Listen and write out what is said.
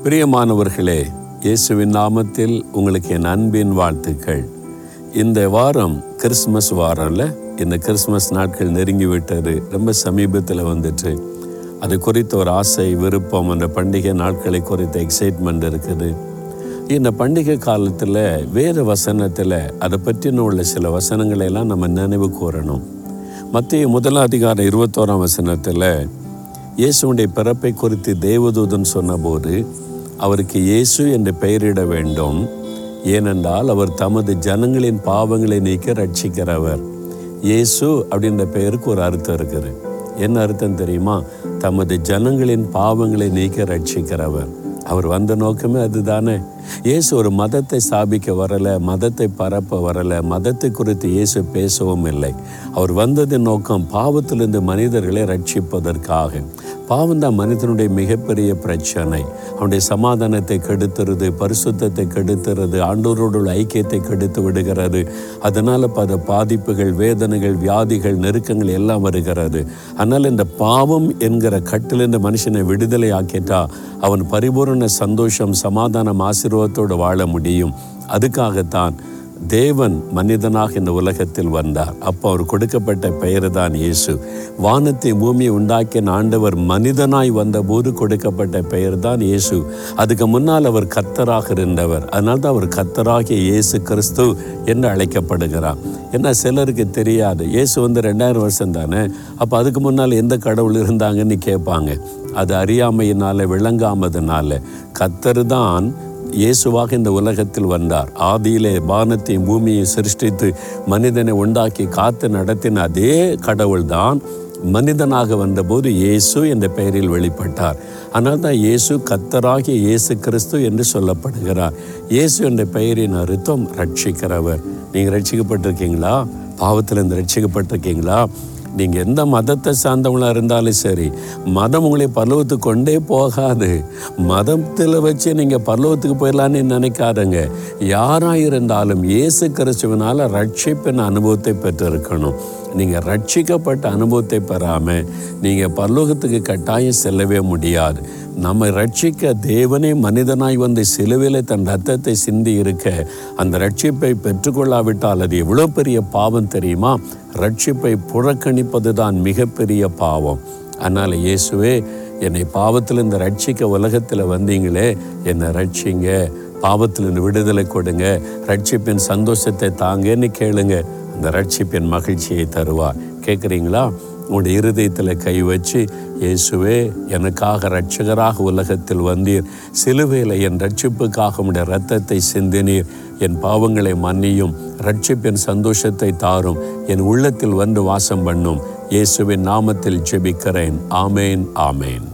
பிரியமானவர்களே இயேசுவின் நாமத்தில் உங்களுக்கு என் அன்பின் வாழ்த்துக்கள். இந்த வாரம் கிறிஸ்மஸ் வாரம்ல இந்த கிறிஸ்மஸ் நாட்கள் நெருங்கி விட்டது ரொம்ப சமீபத்தில் வந்துட்டு. அது குறித்த ஒரு ஆசை விருப்பம் அந்த பண்டிகை நாட்களை குறித்த எக்ஸைட்மெண்ட் இருக்குது. இந்த பண்டிகை காலத்தில் வேத வசனத்தில் அதை பற்றின உள்ள சில வசனங்களை எல்லாம் நம்ம நினைவு கூறணும். மத்திய முதல் அதிகாரம் இருபத்தோராம் வசனத்தில் இயேசுடைய பிறப்பை குறித்து தேவதூதன் சொன்னபோது அவருக்கு இயேசு என்று பெயரிட வேண்டும். ஏனென்றால் அவர் தமது ஜனங்களின் பாவங்களை நீக்க ரட்சிக்கிறவர் இயேசு அப்படின்ற பெயருக்கு ஒரு அர்த்தம் இருக்குது. என்ன அர்த்தம் தெரியுமா? தமது ஜனங்களின் பாவங்களை நீக்க ரட்சிக்கிறவர் அவர் வந்த நோக்கமே அதுதானே. இயேசு ஒரு மதத்தை ஸ்தாபிக்க வரலை மதத்தை பரப்ப வரலை மதத்தை குறித்து இயேசு பேசவும் இல்லை. அவர் வந்ததின் நோக்கம் பாவத்திலிருந்து மனிதர்களை ரட்சிப்பதற்காக. பாவம் தான் மனிதனுடைய மிகப்பெரிய பிரச்சனை. அவனுடைய சமாதானத்தை கெடுத்துறது பரிசுத்தத்தை கெடுத்துறது ஆண்டோரோடு உள்ள ஐக்கியத்தை கெடுத்து விடுகிறது. அதனால் பல பாதிப்புகள் வேதனைகள் வியாதிகள் நெருக்கங்கள் எல்லாம் வருகிறது. ஆனால் இந்த பாவம் என்கிற கட்டிலிருந்து மனுஷனை விடுதலை ஆக்கிட்டா அவன் பரிபூரண சந்தோஷம் சமாதானம் ஆசீர்வாதத்தோடு வாழ முடியும். அதுக்காகத்தான் தேவன் மனிதனாக இந்த உலகத்தில் வந்தார். அப்போ அவர் கொடுக்கப்பட்ட பெயர் தான் இயேசு. வானத்தை பூமியை உண்டாக்கின ஆண்டவர் மனிதனாய் வந்தபோது கொடுக்கப்பட்ட பெயர் தான் இயேசு. அதுக்கு முன்னால் அவர் கர்த்தராக இருந்தவர். அதனால தான் அவர் கர்த்தராகிய இயேசு கிறிஸ்து என்று அழைக்கப்படுகிறார். ஏன்னா சிலருக்கு தெரியாது. இயேசு வந்து ரெண்டாயிரம் வருஷம் தானே? அப்போ அதுக்கு முன்னால் எந்த கடவுள் இருந்தாங்கன்னு கேட்பாங்க. அது அறியாமையினால விளங்காமதுனால. கத்தர் தான் இயேசுவாக இந்த உலகத்தில் வந்தார். ஆதியிலே வானத்தையும் பூமியை சிருஷ்டித்து மனிதனை உண்டாக்கி காத்து நடத்தின அதே கடவுள்தான் மனிதனாக வந்தபோது இயேசு என்ற பெயரில் வெளிப்பட்டார். ஆனால் தான் இயேசு கத்தராகிய இயேசு கிறிஸ்து என்று சொல்லப்படுகிறார். இயேசு என்ற பெயரின் அர்த்தம் ரட்சிக்கிறவர். நீங்கள் ரட்சிக்கப்பட்டிருக்கீங்களா? பாவத்திலிருந்து ரட்சிக்கப்பட்டிருக்கீங்களா? நீங்கள் எந்த மதத்தை சார்ந்தவங்களாக இருந்தாலும் சரி மதம் உங்களை பல்லவத்துக்கு கொண்டே போகாது. மதத்தில் வச்சு நீங்கள் பல்லவத்துக்கு போயிடலான்னு நினைக்காதங்க. யாராக இருந்தாலும் இயேசு கிறிஸ்துவனால ரட்சிப்பின் அனுபவத்தை பெற்றிருக்கணும். நீங்கள் ரட்சிக்கப்பட்ட அனுபவத்தை பெறாமல் நீங்கள் பல்லோகத்துக்கு கட்டாயம் செல்லவே முடியாது. நம்ம ரட்சிக்க தேவனே மனிதனாய் வந்து சிலுவையில் தன் ரத்தத்தை சிந்தி இருக்க அந்த ரட்சிப்பை பெற்றுக்கொள்ளாவிட்டால் அது எவ்வளோ பெரிய பாவம் தெரியுமா? ரட்சிப்பை புறக்கணிப்பது தான் மிகப்பெரிய பாவம். அதனால் இயேசுவே என்னை பாவத்திலிருந்து ரட்சிக்க உலகத்தில் வந்தீங்களே என்னை ரட்சிங்க. பாவத்திலிருந்து விடுதலை கொடுங்க. ரட்சிப்பின் சந்தோஷத்தை தாங்கன்னு கேளுங்க. இந்த ரட்சிப்பின் மகிழ்ச்சியை தருவார். கேட்குறீங்களா உங்களுடைய இருதயத்தில் கை வச்சு இயேசுவே எனக்காக ரட்சகராக உலகத்தில் வந்தீர். சிலுவையில் என் ரட்சிப்புக்காக உடைய ரத்தத்தை சிந்தினீர். என் பாவங்களை மன்னியும். ரட்சிப்பின் சந்தோஷத்தை தாரும். என் உள்ளத்தில் வந்து வாசம் பண்ணும். இயேசுவின் நாமத்தில் ஜெபிக்கிறேன். ஆமேன் ஆமேன்.